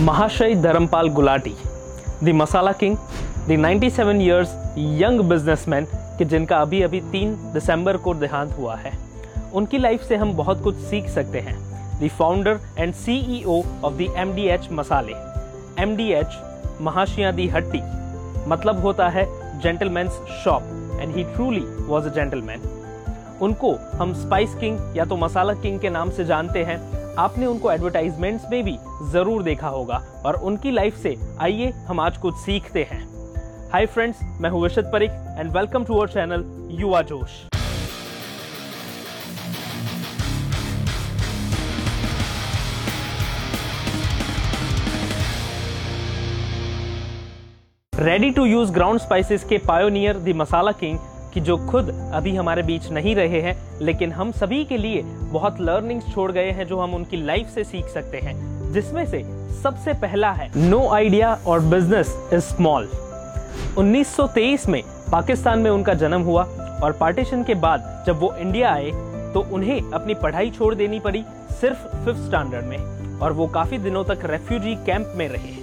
Mahashay Dharampal Gulati, the Masala King, the 97 years young businessman कि जिनका अभी अभी 3 दिसंबर को देहांत हुआ है। उनकी लाइफ से हम बहुत कुछ सीख सकते हैं। The founder and CEO of the MDH मसाले। एमडीएच महाशिया दी हट्टी। मतलब होता है gentleman's shop and he truly was a gentleman उनको हम स्पाइस किंग या तो मसाला किंग के नाम से जानते हैं आपने उनको एडवर्टाइजमेंट्स में भी ज़रूर देखा होगा और उनकी लाइफ से आइए हम आज कुछ सीखते हैं। हाय फ्रेंड्स मैं हूँ Vishad Parikh and welcome to our channel Yuva Josh ready to use ground spices के पायोनियर द मसाला किंग कि जो खुद अभी हमारे बीच नहीं रहे हैं, लेकिन हम सभी के लिए बहुत लर्निंग्स छोड़ गए हैं जो हम उनकी लाइफ से सीख सकते हैं, जिसमें से सबसे पहला है नो आइडिया और बिज़नेस इज़ स्मॉल 1923 में पाकिस्तान में उनका जन्म हुआ और पार्टीशन के बाद जब वो इंडिया आए तो उन्हें अपनी पढ़ाई छोड़ देनी पड़ी सिर्फ़ फिफ्थ स्टैंडर्ड में और वो काफ़ी दिनों तक रेफ्यूजी कैंप में रहे।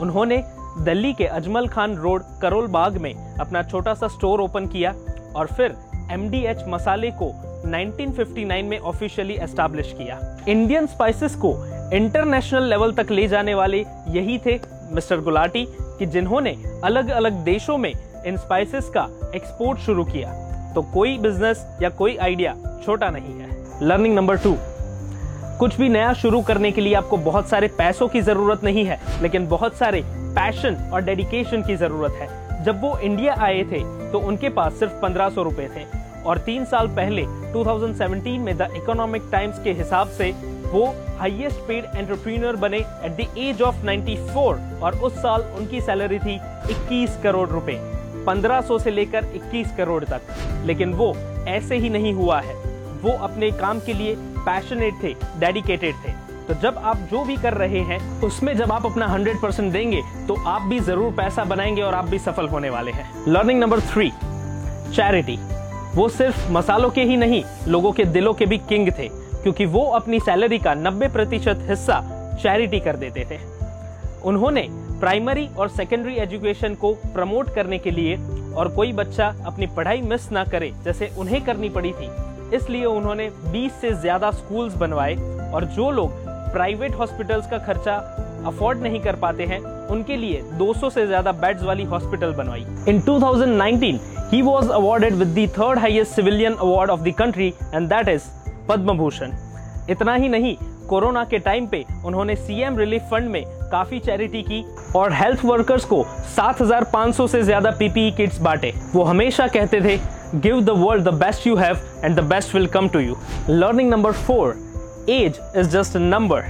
उन्होंने दिल्ली के अजमल खान रोड करोल बाग में अपना छोटा सा स्टोर ओपन किया और फिर एमडीएच मसाले को 1959 में ऑफिशियली एस्टैब्लिश किया। इंडियन स्पाइसेस को इंटरनेशनल लेवल तक ले जाने वाले यही थे मिस्टर गुलाटी कि जिन्होंने अलग अलग देशों में इन स्पाइसेस का एक्सपोर्ट शुरू किया। तो कोई बिज़नेस या कोई आइडिया छोटा नहीं है। लर्निंग नंबर टू कुछ भी नया शुरू करने के लिए आपको बहुत सारे पैसों की ज़रूरत नहीं है, लेकिन बहुत सारे पैशन और डेडिकेशन की ज़रूरत है। जब वो इंडिया आए थे तो उनके पास सिर्फ़ पंद्रह सौ रुपए थे। और तीन साल पहले 2017 में द इकोनॉमिक टाइम्स के हिसाब से, वो हाईएस्ट पेड एंटरप्रीनर बने एट द एज ऑफ़ 94 और उस साल उनकी सैलरी थी 21 करोड़ रुपए। 1500 से लेकर 21 करोड़ तक। लेकिन वो ऐसे ही नहीं हुआ है। वो अपने काम के लिए पैशनेट थे डेडिकेटेड थे। तो जब आप जो भी कर रहे हैं, उसमें जब आप अपना 100 परसेंट देंगे तो आप भी ज़रूर पैसा बनाएँगे और आप भी सफल होने वाले हैं। लर्निंग नंबर थ्री चैरिटी वो सिर्फ़ मसालों के ही नहीं, लोगों के दिलों के भी किंग थे, क्योंकि वो अपनी सैलरी का 90 प्रतिशत हिस्सा चैरिटी कर देते थे। उन्होंने प्राइमरी और सेकेंडरी एजुकेशन को प्रमोट करने के लिए और कोई बच्चा अपनी पढ़ाई मिस ना करे, जैसे उन्हें करनी पड़ी थी इसलिए उन्होंने 20 से ज़्यादा स्कूल्स बनवाए और जो लोग प्राइवेट हॉस्पिटल्स का खर्चा अफोर्ड नहीं कर पाते हैं उनके लिए 200 से ज़्यादा बेड्स वाली हॉस्पिटल बनवाई। In 2019 he was awarded with the third highest civilian award of the country and that is Padma Bhushan इतना ही नहीं कोरोना के टाइम पे उन्होंने सीएम रिलीफ फंड में काफ़ी चैरिटी की और हेल्थ वर्कर्स को 7,500 से ज़्यादा पीपीई किट्स बांटे। वो हमेशा कहते थे give the world the best you have and the best will come to you learning number four age is just number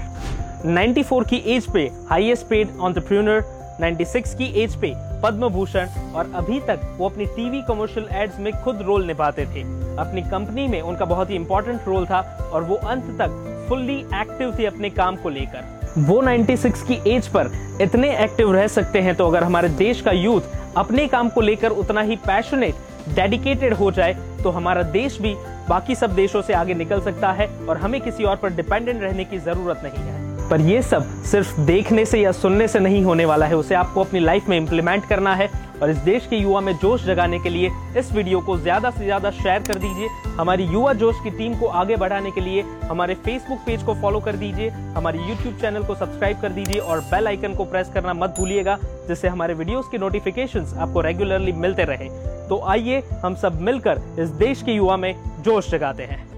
94 की एज पे हाईएस्ट पेड ऑन्टरप्रीनर 96 की एज पे पद्म भूषण और अभी तक वो अपनी टीवी कमर्शियल एड्स में खुद रोल निभाते थे। अपनी कंपनी में उनका बहुत ही इंपॉर्टेंट रोल था और वो अंत तक फुल्ली एक्टिव थे अपने काम को लेकर। वो 96 की एज पर इतने एक्टिव रह सकते हैं तो अगर हमारे देश का यूथ अपने काम को लेकर उतना ही पैशनेट डेडिकेटेड हो जाए तो हमारा देश भी बाकी सब देशों से आगे निकल सकता है और हमें किसी और पर डिपेंडेंट रहने की ज़रूरत नहीं है। पर ये सब सिर्फ़ देखने से या सुनने से नहीं होने वाला है, उसे आपको अपनी लाइफ में इंप्लीमेंट करना है और इस देश के युवा में जोश जगाने के लिए इस वीडियो को ज़्यादा से ज़्यादा शेयर कर दीजिए। हमारी युवा जोश की टीम को आगे बढ़ाने के लिए हमारे फेसबुक पेज को फॉलो कर दीजिए, हमारे यूट्यूब चैनल को सब्सक्राइब कर दीजिए और बेल आइकन को प्रेस करना मत भूलिएगा, जिससे हमारे वीडियोस की नोटिफिकेशंस आपको रेगुलरली मिलते रहे। तो आइए हम सब मिलकर इस देश के युवा में जोश जगाते हैं।